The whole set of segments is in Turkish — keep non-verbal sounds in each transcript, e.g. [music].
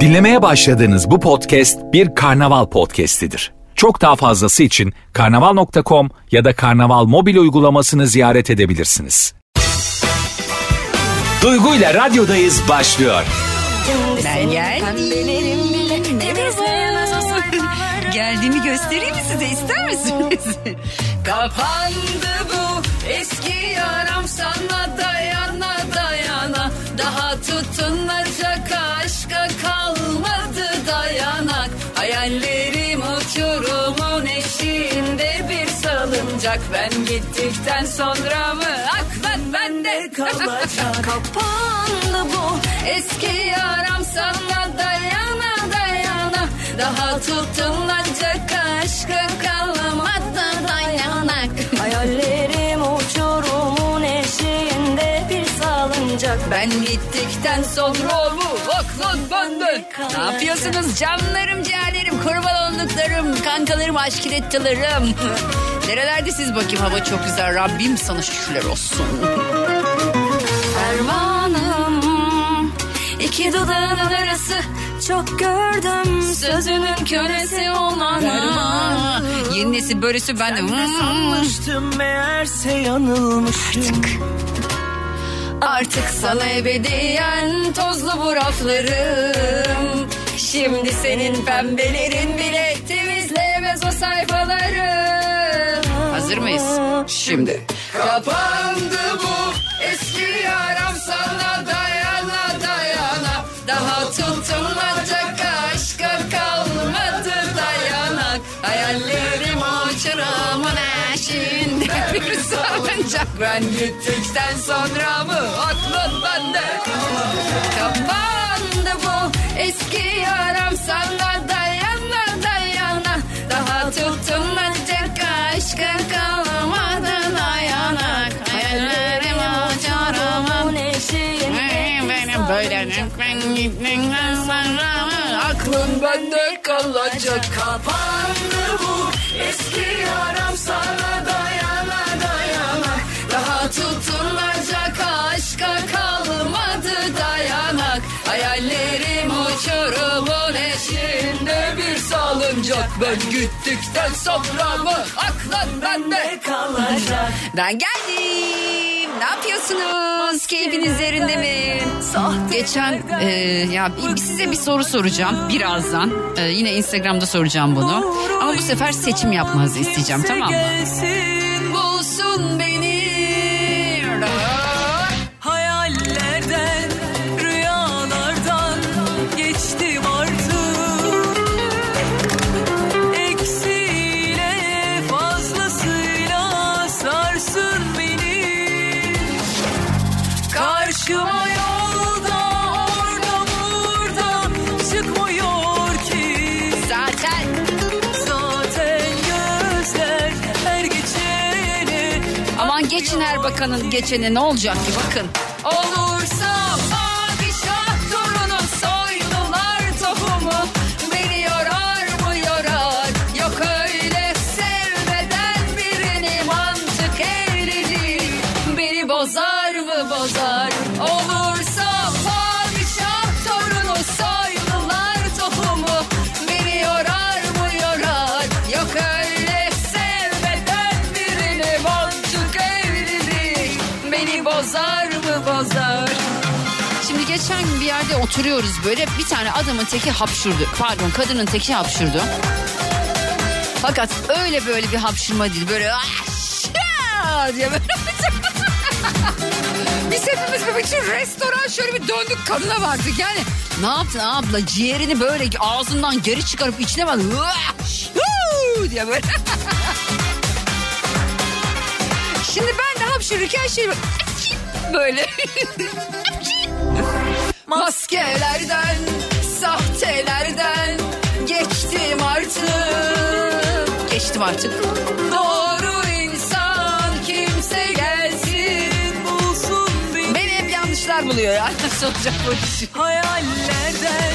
Dinlemeye başladığınız bu podcast bir karnaval podcastidir. Çok daha fazlası için karnaval.com ya da karnaval mobil uygulamasını ziyaret edebilirsiniz. Duygu ile radyodayız başlıyor. Ben geldim. Geldiğimi göstereyim mi size ister misiniz? [laughs] Kapandı bu eski yaram sana dayana dayana Daha salıncak Ben gittikten sonra mı? Aklın bende kalacak [laughs] Kapandı bu eski yaram sana dayana dayana. Daha tutunacak aşka kalmadı dayanak Hayallerim uçurumun eşiğinde bir salıncak. Ben gittikten sonra bu aklın bende ne yapıyorsunuz? Canlarım, ciğerlerim, kurban olduklarım, kankalarım, aşkirettilerim? Nerelerde siz bakayım hava çok güzel. Rabbim sana şükürler olsun. Fermanım iki dudağın arası çok gördüm sözünün kölesi olanı Aa, Yeni nesil böylesi ben de. Hmm. Sanmıştım meğerse yanılmıştım. Artık sana ebediyen tozlu bu raflarım Şimdi senin pembelerin bile temizleyemez o sayfaları Hazır mıyız? Şimdi. Kapandı bu eski yaram sana dayana dayana. Daha tutunacak aşka kalmadı dayanak Hayallerim uçurumun eşiğinde [laughs] bir salıncak Ben gittikten sonra mı aklın bende. Kapandı bu eski yaram sana sonra Aklın bende kalacak. Kapandı bu eski yaram sana dayana dayana. Daha tutunacak aşka kalmadı dayanak. Hayallerim uçurumun eşiğinde bir salıncak. Ben gittikten sonra mı aklın bende kalacak. Ben geldim. Ne yapıyorsunuz? Keyfiniz yerinde mi? Geçen e, ya size bir soru soracağım birazdan. E, yine Instagram'da soracağım bunu. Ama bu sefer seçim yapmanızı isteyeceğim tamam mı? Geçin Erbakan'ın geçeni ne olacak ki bakın. Olursa yerde oturuyoruz böyle bir tane adamın teki hapşurdu. Pardon kadının teki hapşurdu. Fakat öyle böyle bir hapşırma değil böyle diye böyle. [laughs] Biz hepimiz bir bütün restoran şöyle bir döndük kadına baktık yani. Ne yaptın abla ciğerini böyle ağzından geri çıkarıp içine bak. Diye böyle. Şimdi ben de hapşırırken şey böyle. [laughs] [laughs] Maskelerden, sahtelerden geçtim artık. Geçtim artık. Doğru insan kimse gelsin bulsun beni. Beni hep yanlışlar buluyor ya. [laughs] Nasıl olacak bu iş? Hayallerden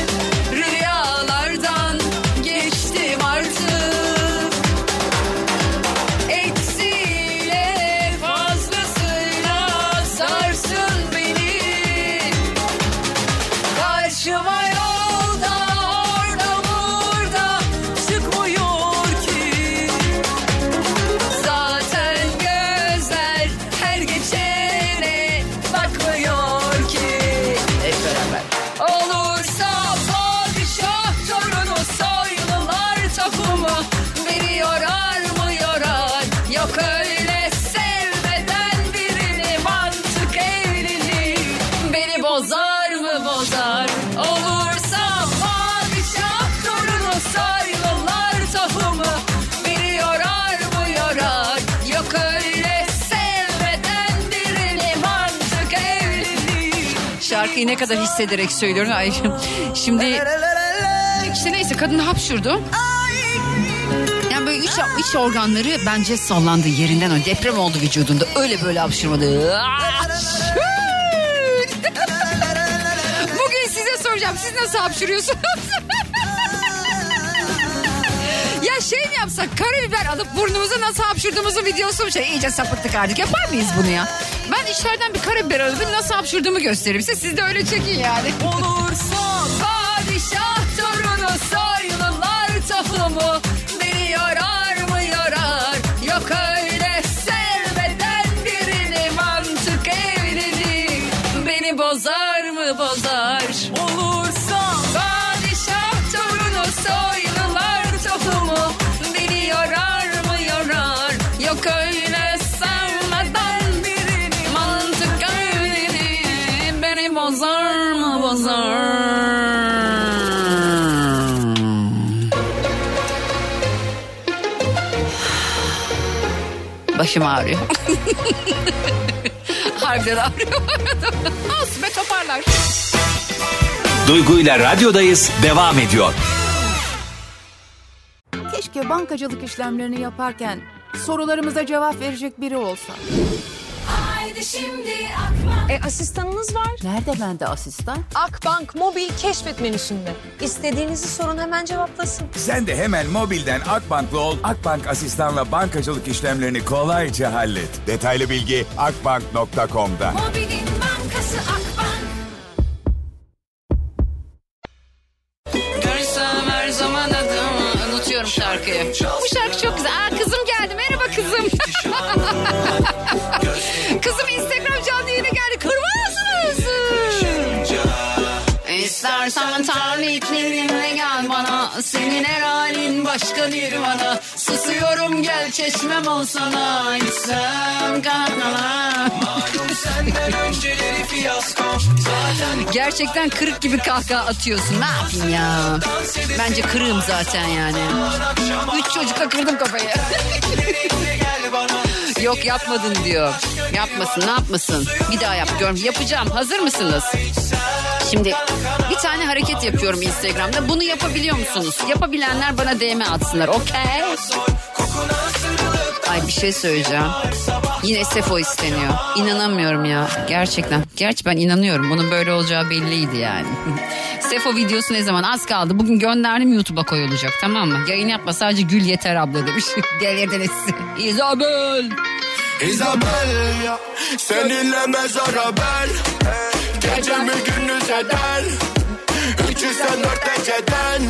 Ne kadar hissederek söylüyorum. Ay, şimdi işte neyse kadın hapşurdu. Yani böyle iç, iç organları bence sallandı yerinden o deprem oldu vücudunda öyle böyle hapşırmadı. [laughs] Bugün size soracağım siz nasıl hapşırıyorsunuz? Yapsak karabiber alıp burnumuza nasıl hapşırdığımızın videosu mu şey iyice sapıttık artık yapar mıyız bunu ya? Ben içeriden bir karabiber alıp nasıl hapşırdığımı göstereyim size siz de öyle çekin yani. Olursa Padişah torunu soylular tohumu Başım ağrıyor. [laughs] Harbiden ağrıyor. Olsun be toparlar. Duygu ile radyodayız devam ediyor. Keşke bankacılık işlemlerini yaparken sorularımıza cevap verecek biri olsa. E asistanınız var. Nerede bende asistan? Akbank mobil keşfet menüsünde. İstediğinizi sorun hemen cevaplasın. Sen de hemen mobilden Akbank'lı ol. Akbank asistanla bankacılık işlemlerini kolayca hallet. Detaylı bilgi akbank.com'da. Mobilin Senin her halin başka bir bana Susuyorum gel çeşmem ol sana İçsem kanala Gerçekten kırık gibi kahkaha atıyorsun. Ne yapayım ya? Bence kırığım zaten yani. Üç çocukla kırdım kafayı. [laughs] Yok yapmadın diyor. Yapmasın ne yapmasın. Bir daha yap diyorum. Yapacağım. Hazır mısınız? Şimdi bir tane hareket yapıyorum Instagram'da. Bunu yapabiliyor musunuz? Yapabilenler bana DM atsınlar. Okey. Ay bir şey söyleyeceğim. Yine Sefo isteniyor. İnanamıyorum ya. Gerçekten. Gerçi ben inanıyorum. Bunun böyle olacağı belliydi yani. [laughs] Sefo videosu ne zaman? Az kaldı. Bugün gönderdim YouTube'a koyulacak tamam mı? Yayın yapma sadece gül yeter abla demiş. [laughs] Delirdiniz. Isabel. Isabel ya Seninle mezara ben Gecemi gündüz eder 304 geceden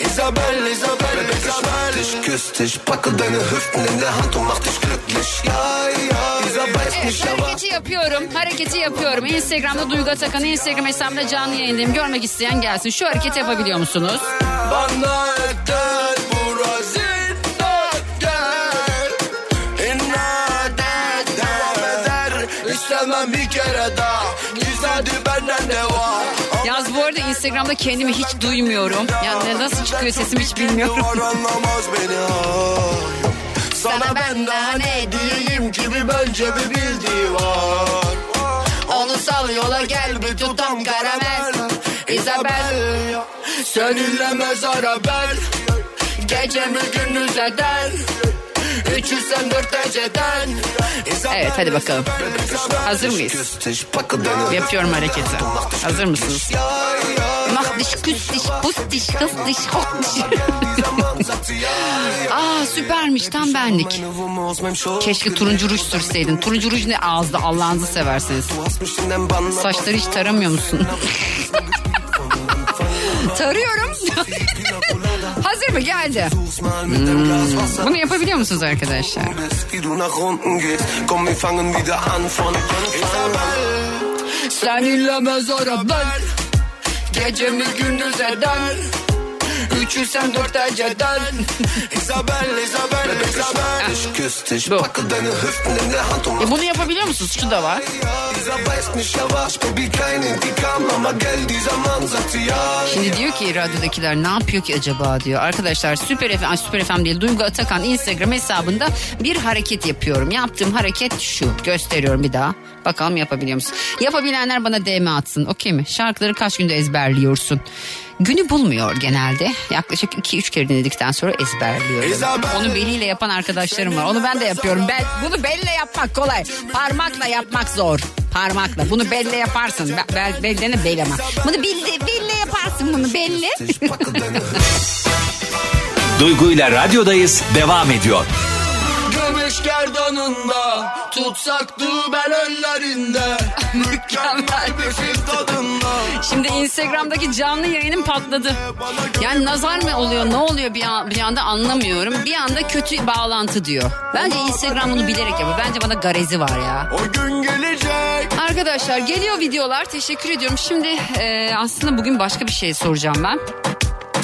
Isabel, Isabel, Isabel dich, küss dich, packe deine Hüften in der Hand und mach dich glücklich. Ya ya Isabel ist Evet nicht hareketi yapıyorum. Hareketi yapıyorum. Instagram'da Duygu Atakan Instagram hesabımda canlı yayındayım. Görmek isteyen gelsin. Şu hareketi yapabiliyor musunuz? Bana yeter Yalnız bu arada Instagram'da kendimi hiç duymuyorum. Yani nasıl çıkıyor sesim hiç bilmiyorum. Sana benden ne diyeyim ki bir bence bir bildiği var. Onu sal yola gel bir tutam karamel. Isabel Seninle mezara ben. Gecemi gündüz eder 304 geceden Isabel, Evet, hadi bakalım. Hazır mıyız? Yapıyorum hareketi. Hazır mısınız? Mach dich, küss dich, pus dich, kıs dich, hoch dich. Aa süpermiş tam benlik. Keşke turuncu ruj sürseydin. Turuncu ruj ne ağızda Allah'ınızı severseniz. Saçları hiç taramıyor musun? Tarıyorum. Hazır mı? Geldi. Hmm. Bunu yapabiliyor musunuz arkadaşlar? Anfang Seninle mezara ben Gecemi gündüz eder 304 eceden Isabel, Isabel, Isabel dich, Bu. E bunu yapabiliyor musunuz? Şu da var. Ama geldiği zaman zatı ya Şimdi diyor ki radyodakiler ne yapıyor ki acaba diyor. Arkadaşlar Süper FM, Süper FM değil Duygu Atakan Instagram hesabında bir hareket yapıyorum. Yaptığım hareket şu. Gösteriyorum bir daha. Bakalım yapabiliyor musun? Yapabilenler bana DM atsın. Okey mi? Şarkıları kaç günde ezberliyorsun? Günü bulmuyor genelde. Yaklaşık 2-3 kere dinledikten sonra ezberliyorum. Onu beliyle yapan arkadaşlarım var. Onu ben de yapıyorum. Ben, bunu belle yapmak kolay. Parmakla yapmak zor. Parmakla. Bunu belle yaparsın. Be, bel, belde ne bel ama. Bunu belle, belle yaparsın bunu belle. [laughs] Duygu ile radyodayız devam ediyor. Göbek gerdanında Tutsak dübel ellerinde [laughs] Mükemmel bir fil tadında Şimdi Instagram'daki canlı yayınım patladı. Yani nazar mı oluyor ne oluyor bir, an, bir anda anlamıyorum. Bir anda kötü bağlantı diyor. Bence Instagram bunu bilerek yapıyor. Bence bana garezi var ya. O gün gelecek Arkadaşlar geliyor videolar teşekkür ediyorum. Şimdi e, aslında bugün başka bir şey soracağım ben.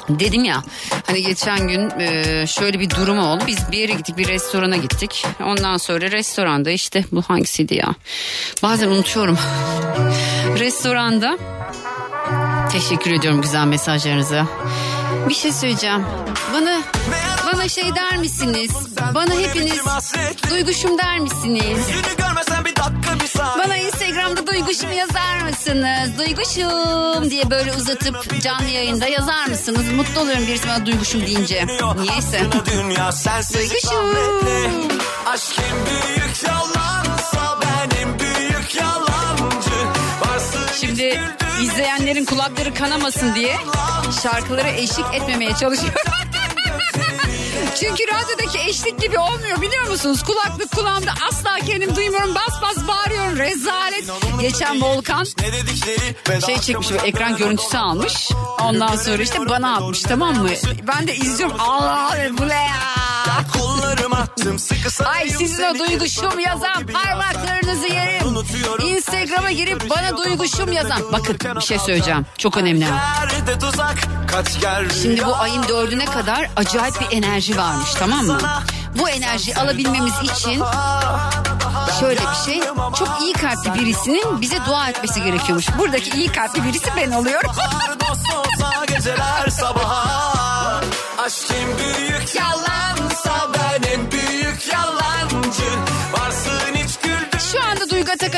Dedim ya hani geçen gün e, şöyle bir durum oldu. Biz bir yere gittik bir restorana gittik. Ondan sonra restoranda işte bu hangisiydi ya? Bazen unutuyorum. restoranda teşekkür ediyorum güzel mesajlarınıza. Bir şey söyleyeceğim. Bana bana şey der misiniz? Bana hepiniz duyguşum der misiniz? Dakika bir saniye Bana Instagram'da duyguşum yazar mısınız? Duyguşum diye böyle uzatıp canlı yayında yazar mısınız? Mutlu oluyorum birisi bana duyguşum deyince. Niyeyse. Duyguşum. Aşk en büyük yalansa ben en büyük yalancı Şimdi izleyenlerin kulakları kanamasın diye şarkıları eşlik etmemeye çalışıyorum. Çünkü radyodaki eşlik gibi olmuyor biliyor musunuz? Kulaklık kulağımda asla kendim duymuyorum. Bas bas bağırıyorum. Rezalet. Geçen Volkan şey çekmiş bir ekran görüntüsü almış. Ondan sonra işte bana atmış tamam mı? Ben de izliyorum. Allah bu ne ya? Ay sizin o duyguşum yazan parmaklarınızı yerim. Instagram'a girip bana duyguşum yazan. Bakın bir şey söyleyeceğim. Çok önemli. Şimdi bu ayın dördüne kadar acayip bir enerji varmış tamam mı? Bu enerjiyi alabilmemiz için şöyle bir şey. Çok iyi kalpli birisinin bize dua etmesi gerekiyormuş. Buradaki iyi kalpli birisi ben oluyorum. dost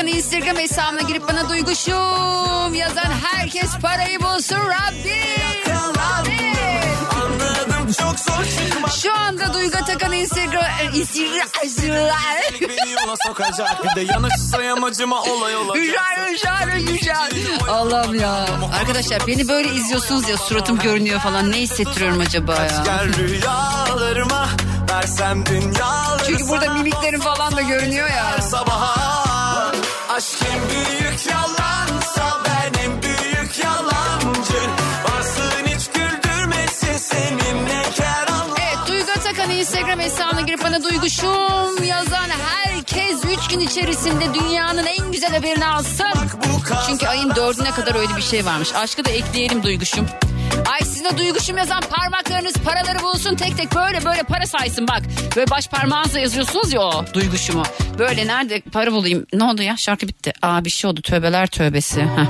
Atakan'ın Instagram hesabına girip bana duyguşum yazan herkes parayı bulsun Rabbim. Rabbim. Şu anda Duygu Atakan Instagram... Instagram... Beni yola sokacak bir de yanışsa yamacıma olay olacak Güzel güzel güzel. Allah'ım ya. Arkadaşlar beni böyle izliyorsunuz ya suratım görünüyor falan. Ne hissettiriyorum acaba ya? Çünkü burada mimiklerim falan da görünüyor ya. sabaha Aşk en büyük yalansa ben en büyük yalancı Varsın hiç güldürmesin seninle kar Allah Evet Duygu Atakan Instagram hesabına girip bana duyguşum yazan herkes 3 gün içerisinde dünyanın en güzel haberini alsın. Çünkü ayın dördüne kadar öyle bir şey varmış. Aşkı da ekleyelim duyguşum. Ay sizin o duyguşum yazan parmaklarınız paraları bulsun tek tek böyle böyle para saysın bak. Böyle baş parmağınızla yazıyorsunuz ya o duyguşumu. Böyle nerede para bulayım? Ne oldu ya şarkı bitti. Aa bir şey oldu tövbeler tövbesi. Heh.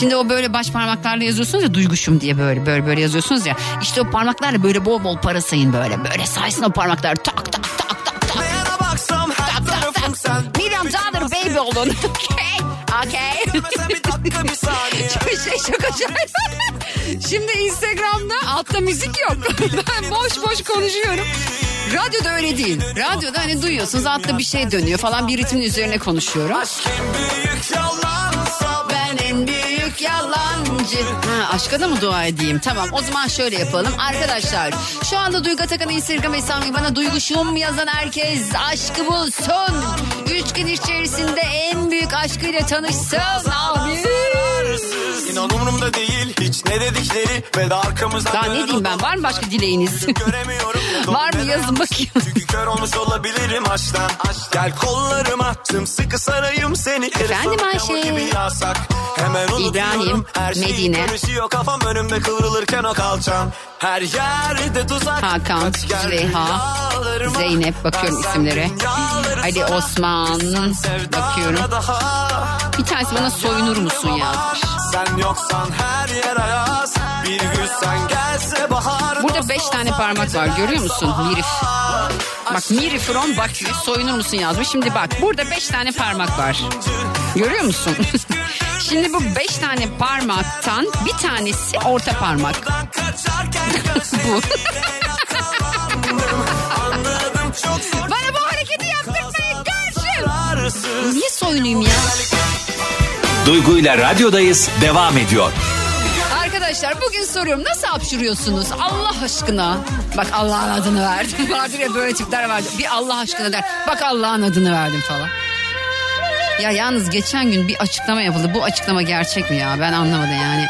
Şimdi o böyle baş parmaklarla yazıyorsunuz ya duyguşum diye böyle böyle böyle yazıyorsunuz ya. İşte o parmaklarla böyle bol bol para sayın böyle. Böyle saysın o parmaklar tak tak tak tak tak. Her tarafım sen Million dollar baby olun. [laughs] Okey. Okey. Mesela bir dakika bir saniye [laughs] Bir şey çok acayip. [laughs] Şimdi Instagram'da altta müzik yok. [laughs] Ben boş boş konuşuyorum. Radyoda öyle değil. Radyoda hani duyuyorsunuz altta bir şey dönüyor falan bir ritmin üzerine konuşuyorum. Aşk en büyük yalansa Yalancı. Ha, aşka da mı dua edeyim? Tamam o zaman şöyle yapalım. Arkadaşlar şu anda Duygu Atakan'ın Instagram hesabı bana duyguşum yazan herkes aşkı bulsun. Üç gün içerisinde en büyük aşkıyla tanışsın. Amin. İnan umurumda değil hiç ne dedikleri ve de arkamızdan Daha ne diyeyim ben? Var mı başka dileğiniz? [laughs] Var mı? Yazın bakayım. Çünkü kör olmuş olabilirim aşktan Gel kollarım attım sıkı sarayım seni Efendim Ayşe. Hemen İbrahim, her şeyi Medine. Karışıyor kafam önümde kıvrılırken o kalçam Her yerde tuzak Hakan, Züleyha. Zeynep, bakıyorum isimlere. Ali. Osman, bakıyorum. Bir tanesi bana soyunur musun yazmış. Sen yoksan her yer ayaz Bir gün sen gelse bahar Burada beş tane parmak var görüyor musun? Mirif. Bak Miri from Bakü soyunur musun yazmış. Şimdi bak burada beş tane parmak var. Görüyor musun? [laughs] Şimdi bu beş tane parmaktan bir tanesi orta parmak. [laughs] bu. Bana bu hareketi yaptırmayın karşım. Niye soyunayım ya? Duygu ile radyodayız devam ediyor. Arkadaşlar bugün soruyorum nasıl hapşuruyorsunuz Allah aşkına? Bak Allah'ın adını verdim. [laughs] Vardır ya böyle tipler vardır. Bir Allah aşkına der. Bak Allah'ın adını verdim falan. Ya yalnız geçen gün bir açıklama yapıldı. Bu açıklama gerçek mi ya? Ben anlamadım yani.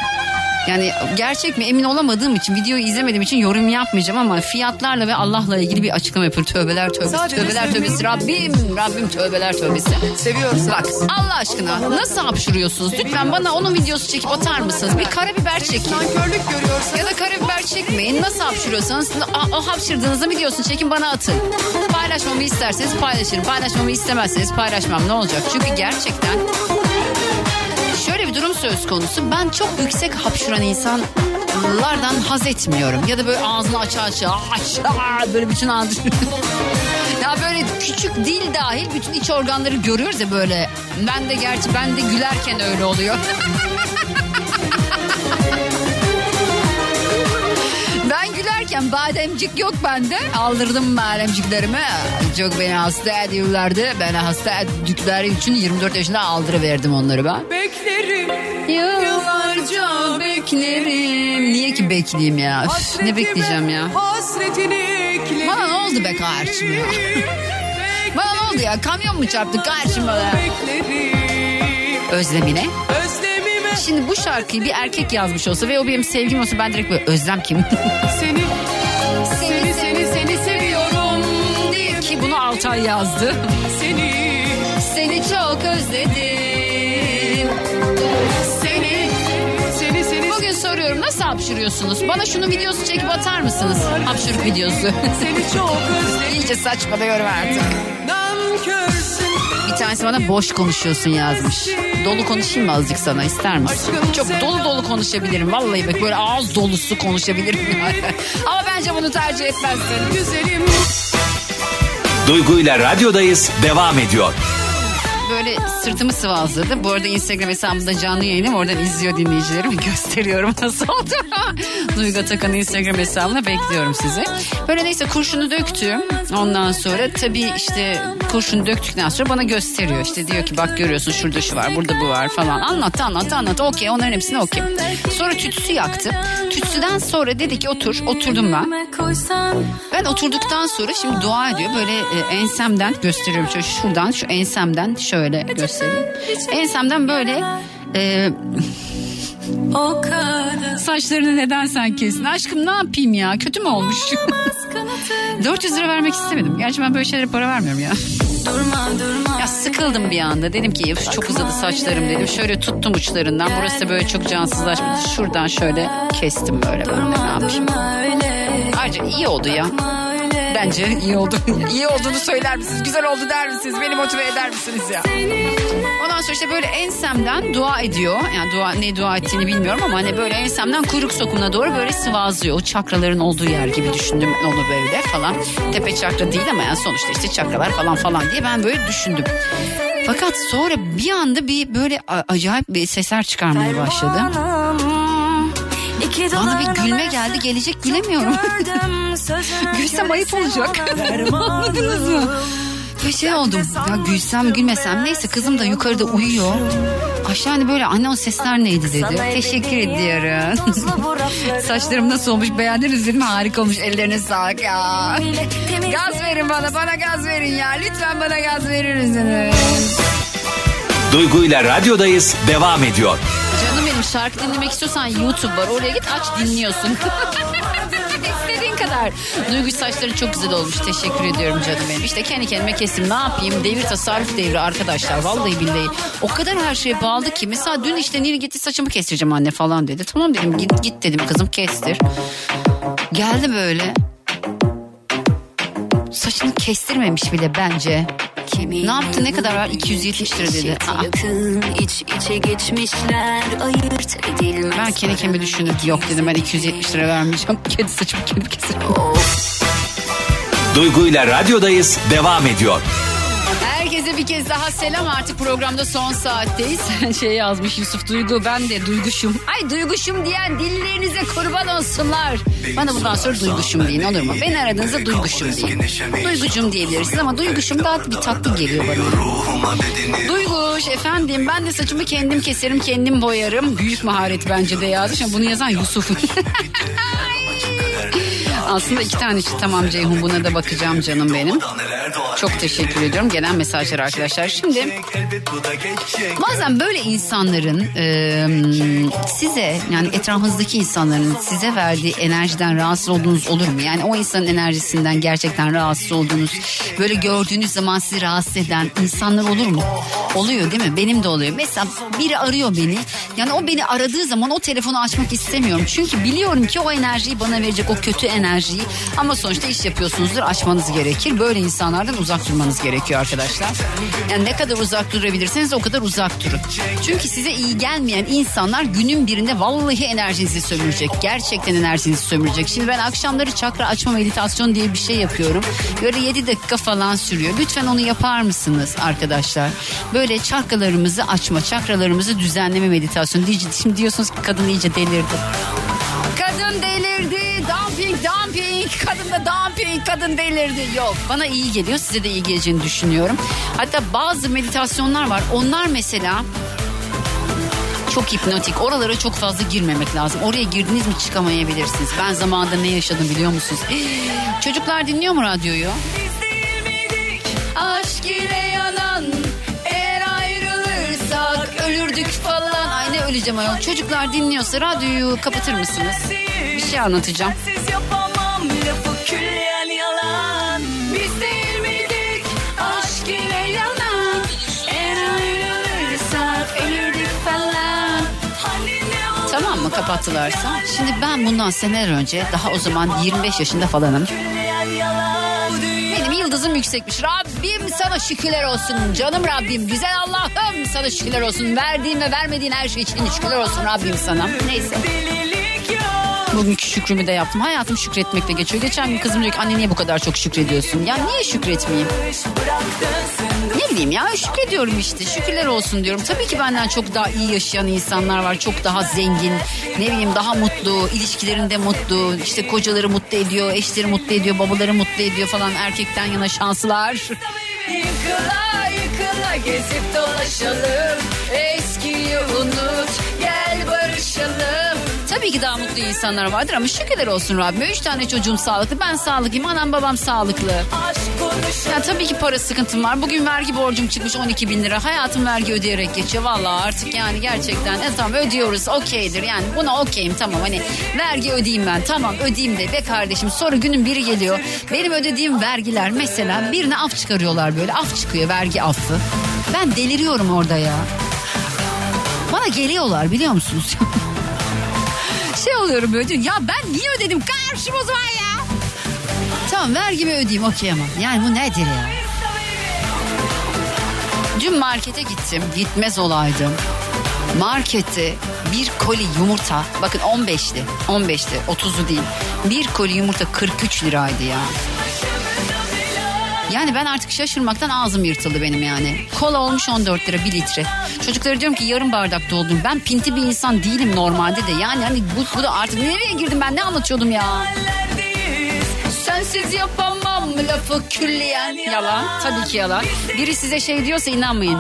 Yani gerçek mi emin olamadığım için videoyu izlemediğim için yorum yapmayacağım ama fiyatlarla ve Allah'la ilgili bir açıklama yapılır. Tövbeler tövbesi, Sadece tövbeler tövbesi. Rabbim, Rabbim tövbeler tövbesi. Seviyorsan. Bak Allah aşkına nasıl hapşuruyorsunuz? Lütfen bana onun videosu çekip atar mısınız? Bir karabiber çekin. Nankörlük görüyorsan. Ya da karabiber çekmeyin. Nasıl hapşırıyorsanız o, o hapşırdığınızın videosunu çekin bana atın. Paylaşmamı isterseniz paylaşırım. Paylaşmamı istemezseniz paylaşmam. Ne olacak? Çünkü gerçekten şöyle bir durum söz konusu. Ben çok yüksek hapşuran insanlardan haz etmiyorum. Ya da böyle ağzını aça aça aç böyle bütün ağzı. [laughs] ya böyle küçük dil dahil bütün iç organları görüyoruz ya böyle. Ben de gerçi ben de gülerken öyle oluyor. [laughs] Ben gülerken bademcik yok bende. Aldırdım bademciklerimi. Çok beni hasta ediyorlardı. Beni hasta ettikleri için 24 yaşında aldırıverdim onları ben. Beklerim Yıllarca beklerim. Niye ki bekleyeyim ya? Üf, ne bekleyeceğim ya? Hasretini eklerim Bana ne oldu be karşım ya? Bana ne oldu ya? Kamyon mu çarptı karşıma Özlemine. Özlemime Şimdi bu şarkıyı bir erkek yazmış olsa ve o benim sevgilim olsa ben direkt böyle özlem kim? seni Altay yazdı. Seni Seni çok özledim. Seni Seni seni Bugün soruyorum nasıl hapşırıyorsunuz? Bana şunun videosu çekip atar mısınız? Hapşırık videosu. Seni çok özledim İyice saçmalıyorum artık. Bir tanesi bana boş konuşuyorsun yazmış. Dolu konuşayım mı azıcık sana ister misin? Çok dolu dolu konuşabilirim. Vallahi bak böyle ağız dolusu konuşabilirim. [laughs] Ama bence bunu tercih etmezsin. Güzelim Duygu ile radyodayız devam ediyor. Böyle sırtımı sıvazladı. Bu arada Instagram hesabımda canlı yayınım. Oradan izliyor dinleyicilerim. [laughs] Gösteriyorum nasıl oldu. [laughs] Duygu Atakan'ın Instagram hesabına bekliyorum sizi. Böyle neyse kurşunu döktüm. Ondan sonra tabii işte kurşunu döktükten sonra bana gösteriyor. İşte diyor ki bak görüyorsun şurada şu var burada bu var falan. Anlattı anlattı anlattı. Okey onların hepsini okey. Sonra tütsü yaktı. Tütsüden sonra dedi ki otur. Oturdum ben. Ben oturduktan sonra şimdi dua ediyor. Böyle e, ensemden gösteriyorum. Şöyle şuradan şu ensemden şöyle göstereyim. Ensemden böyle e, saçlarını neden sen kesin? Aşkım ne yapayım ya? Kötü mü olmuş? [laughs] 400 lira vermek istemedim. Gerçi ben böyle şeylere para vermiyorum ya. durma durma Ya sıkıldım bir anda. Dedim ki "Üf, çok uzadı saçlarım dedim. Şöyle tuttum uçlarından. Burası da böyle çok cansızlaşmış. Şuradan şöyle kestim böyle ben de ne yapayım. Ayrıca iyi oldu ya. Bence iyi oldu. [laughs] iyi olduğunu söyler misiniz? Güzel oldu der misiniz? Beni motive eder misiniz ya? Ondan sonra işte böyle ensemden dua ediyor. Yani dua ne dua ettiğini bilmiyorum ama hani böyle ensemden kuyruk sokumuna doğru böyle sıvazlıyor. O çakraların olduğu yer gibi düşündüm onu böyle falan. Tepe çakra değil ama yani sonuçta işte çakralar falan falan diye ben böyle düşündüm. Fakat sonra bir anda bir böyle acayip bir sesler çıkarmaya başladı. Bana bir gülme geldi gelecek gülemiyorum. [laughs] Gülsem ayıp olacak. [laughs] Anladınız mı? Ve şey oldum. Ya gülsem gülmesem neyse kızım da yukarıda uyuyor. Aşağı hani böyle anne o sesler neydi dedi. Teşekkür ediyorum. [laughs] Saçlarım nasıl olmuş beğendiniz dedim harika olmuş ellerine sağlık ya. Gaz verin bana bana gaz verin ya lütfen bana gaz verir misiniz? Duygu ile radyodayız devam ediyor. Canım benim şarkı dinlemek istiyorsan YouTube var oraya git aç dinliyorsun. [laughs] İstediğin kadar. Duygu saçları çok güzel olmuş. Teşekkür ediyorum canım benim. İşte kendi kendime kestim. Ne yapayım? Devir tasarruf devri arkadaşlar. Vallahi billahi. O kadar her şeye bağlı ki. Mesela dün işte Nil gitti saçımı kestireceğim anne falan dedi. Tamam dedim git, git dedim kızım kestir. Geldi böyle. saçını kestirmemiş bile bence. Ne yaptı ne kadar var? 270 lira dedi. Aa. Yakın iç içe geçmişler ayırt edilmez. Ben kendi kendime düşündüm. Yok dedim ben 270 lira vermeyeceğim. [laughs] Kedi saçımı kendi keserim. Duygu ile radyodayız devam ediyor. Herkese bir kez daha selam artık programda son saatteyiz. [laughs] şey yazmış Yusuf Duygu ben de duyguşum. Ay duyguşum diyen dillerinize kurban olsunlar. Bana bundan sonra duyguşum deyin olur mu? Beni aradığınızda duyguşum deyin. Duygucum diyebilirsiniz ama duyguşum daha bir tatlı geliyor bana. Duyguş efendim ben de saçımı kendim keserim kendim boyarım. Büyük maharet bence de yazmış bunu yazan Yusuf. [laughs] Aslında iki tane şey tamam Ceyhun buna da bakacağım canım benim. Çok teşekkür ediyorum gelen mesajlar arkadaşlar. Şimdi bazen böyle insanların e, size yani etrafınızdaki insanların size verdiği enerjiden rahatsız olduğunuz olur mu? Yani o insanın enerjisinden gerçekten rahatsız olduğunuz böyle gördüğünüz zaman sizi rahatsız eden insanlar olur mu? Oluyor değil mi? Benim de oluyor. Mesela biri arıyor beni. Yani o beni aradığı zaman o telefonu açmak istemiyorum. Çünkü biliyorum ki o enerjiyi bana verecek o kötü enerjiyi. Ama sonuçta iş yapıyorsunuzdur açmanız gerekir. Böyle insanlardan uzak durmanız gerekiyor arkadaşlar. Yani ne kadar uzak durabilirseniz o kadar uzak durun. Çünkü size iyi gelmeyen insanlar günün birinde vallahi enerjinizi sömürecek. Gerçekten enerjinizi sömürecek. Şimdi ben akşamları çakra açma meditasyon diye bir şey yapıyorum. Böyle 7 dakika falan sürüyor. Lütfen onu yapar mısınız arkadaşlar? Böyle çakralarımızı açma, çakralarımızı düzenleme meditasyonu. Şimdi diyorsunuz ki kadın iyice delirdi. Dumping. Kadın da dumping. Kadın delirdi. Yok bana iyi geliyor. Size de iyi geleceğini düşünüyorum. Hatta bazı meditasyonlar var. Onlar mesela çok hipnotik. Oralara çok fazla girmemek lazım. Oraya girdiniz mi çıkamayabilirsiniz. Ben zamanında ne yaşadım biliyor musunuz? [gasps] Çocuklar dinliyor mu radyoyu? Aşk ile yanan eğer ayrılırsak ölürdük falan. Öleceğim ayol. Çocuklar dinliyorsa radyoyu kapatır mısınız? Bir şey anlatacağım. Hani Tamam mı kapattılarsa? Şimdi ben bundan seneler önce daha o zaman 25 yaşında falanım. Benim yıldızım yüksekmiş. Rabbim sana şükürler olsun. Canım Rabbim. Güzel Allah'ım sana şükürler olsun. Verdiğin ve vermediğin her şey için şükürler olsun Rabbim sana. Neyse. Bugünkü şükrümü de yaptım. Hayatım şükretmekle geçiyor. Geçen gün kızım diyor ki anne niye bu kadar çok şükrediyorsun? Ya niye şükretmeyeyim? Ne bileyim ya şükrediyorum işte. Şükürler olsun diyorum. Tabii ki benden çok daha iyi yaşayan insanlar var. Çok daha zengin. Ne bileyim daha mutlu. ilişkilerinde mutlu. işte kocaları mutlu ediyor. Eşleri mutlu ediyor. Babaları mutlu ediyor falan. Erkekten yana şanslılar. Yıkıla gezip dolaşalım. Eskiyi unut gel barışalım. Tabii ki daha mutlu insanlar vardır ama şükürler olsun Rabbime. Üç tane çocuğum sağlıklı. Ben sağlıklıyım. Anam babam sağlıklı. Aşk. Ya tabii ki para sıkıntım var. Bugün vergi borcum çıkmış 12 bin lira. Hayatım vergi ödeyerek geçiyor. Vallahi artık yani gerçekten e, tamam ödüyoruz okeydir. Yani buna okeyim tamam hani vergi ödeyeyim ben. Tamam ödeyeyim de be kardeşim. Sonra günün biri geliyor. Benim ödediğim vergiler mesela birine af çıkarıyorlar böyle. Af çıkıyor vergi affı. Ben deliriyorum orada ya. Bana geliyorlar biliyor musunuz? [laughs] şey oluyorum böyle diyorum, ya ben niye ödedim karşım o zaman ya. Tamam vergimi ödeyeyim okey ama yani bu nedir ya? Dün markete gittim gitmez olaydım. Markette bir koli yumurta bakın 15'li 15'li 30'lu değil. Bir koli yumurta 43 liraydı ya. Yani ben artık şaşırmaktan ağzım yırtıldı benim yani. Kola olmuş 14 lira 1 litre. Çocuklara diyorum ki yarım bardak doldum. Ben pinti bir insan değilim normalde de. Yani hani bu, bu da artık nereye girdim ben ne anlatıyordum ya? Sensiz yapamam lafı külliyen. Yalan tabii ki yalan. Biri size şey diyorsa inanmayın.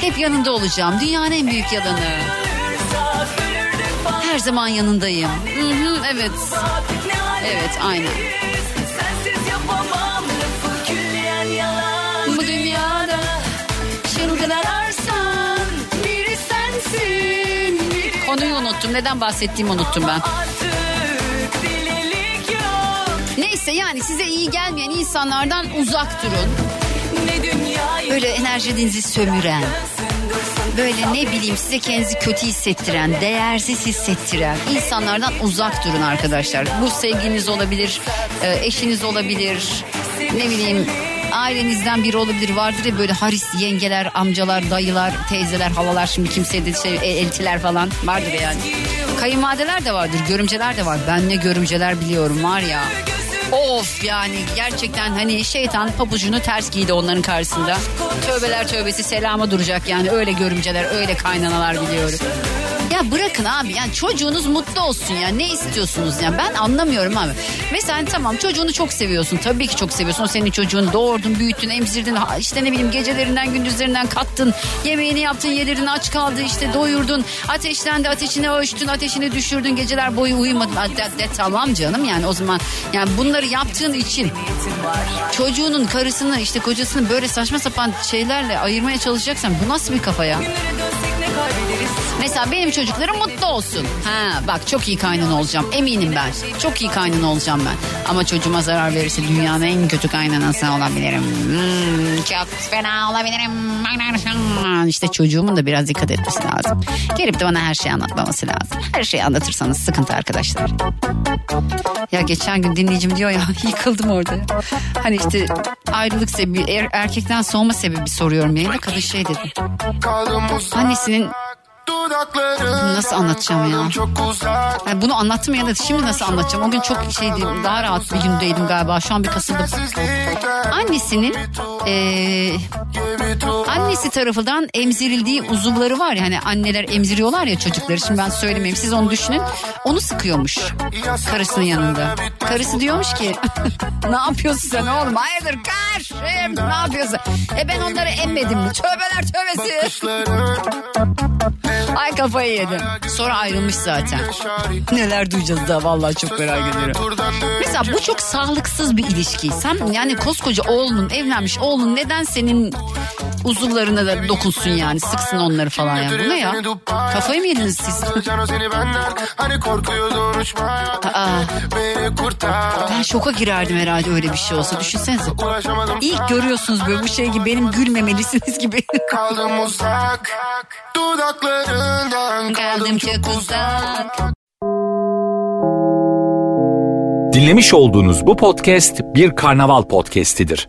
Hep yanında olacağım. Dünyanın en büyük yalanı. Her zaman yanındayım. Hı hı, evet. Evet aynen. Yalan. Bu dünyada Çılgın ararsan biri sensin. Konuyu unuttum. Neden bahsettiğimi unuttum ben. Neyse yani size iyi gelmeyen insanlardan uzak durun. Böyle enerjinizi sömüren, böyle ne bileyim size kendinizi kötü hissettiren, değersiz hissettiren insanlardan uzak durun arkadaşlar. Bu sevgiliniz olabilir, e, eşiniz olabilir, ne bileyim ailenizden biri olabilir vardır ya böyle haris yengeler, amcalar, dayılar, teyzeler, halalar şimdi kimseye de şey, e, eltiler falan vardır yani. Kayınvalideler de vardır, görümceler de var. Ben ne görümceler biliyorum var ya. Of yani gerçekten hani şeytan pabucunu ters giydi onların karşısında. Tövbeler tövbesi selama duracak yani öyle görümceler öyle kaynanalar biliyorum. Ya bırakın abi yani çocuğunuz mutlu olsun ya. Ne istiyorsunuz ya? Ben anlamıyorum abi. Mesela tamam çocuğunu çok seviyorsun. Tabii ki çok seviyorsun. O senin çocuğun doğurdun büyüttün emzirdin. İşte ne bileyim gecelerinden gündüzlerinden kattın. Yemeğini yaptın yedirdin aç kaldı işte doyurdun. Ateşlendi ateşini ölçtün ateşini düşürdün. Geceler boyu uyumadın. De, de, tamam canım yani o zaman. Yani bunları yaptığın için çocuğunun karısını işte kocasını böyle saçma sapan şeylerle ayırmaya çalışacaksan bu nasıl bir kafa ya? Mesela benim çocuklarım mutlu olsun. Ha bak çok iyi kaynana olacağım. Eminim ben. Çok iyi kaynana olacağım ben. Ama çocuğuma zarar verirse dünyanın en kötü kaynanası olabilirim. Hmm, çok fena olabilirim. İşte çocuğumun da biraz dikkat etmesi lazım. Gelip de bana her şeyi anlatmaması lazım. Her şeyi anlatırsanız sıkıntı arkadaşlar. Ya geçen gün dinleyicim diyor ya [laughs] yıkıldım orada. Hani işte ayrılık sebebi er- erkekten soğuma sebebi soruyorum yayında. Kadın şey dedi. Annesinin Nasıl anlatacağım ya? Yani bunu anlattım ya da şimdi nasıl anlatacağım? O gün çok şeydi daha rahat bir gündeydim galiba. Şu an bir kasıldım. Annesinin eee, annesi tarafından emzirildiği uzuvları var ya hani anneler emziriyorlar ya çocukları. Şimdi ben söylemeyeyim siz onu düşünün. Onu sıkıyormuş karısının yanında. Karısı diyormuş ki [laughs] ne yapıyorsun sen oğlum? Hayırdır karşım ne yapıyorsun? E ben onları emmedim mi? Tövbeler tövbesi. [laughs] Ay kafayı yedim. Sonra ayrılmış zaten. Neler duyacağız da vallahi çok merak ediyorum. Mesela bu çok sağlıksız bir ilişki. Sen yani koskoca oğlunun evlenmiş oğlun neden senin uzuvlarına da dokunsun yani sıksın onları falan ya. Bu ne ya? Kafayı mı yediniz siz? Aa, ben şoka girerdim herhalde öyle bir şey olsa. Düşünsenize. İlk görüyorsunuz böyle bu şey gibi benim gülmemelisiniz gibi. [laughs] Kaldım uzak dudaklarından Kaldım çok uzak. Dinlemiş olduğunuz bu podcast bir karnaval podcastidir.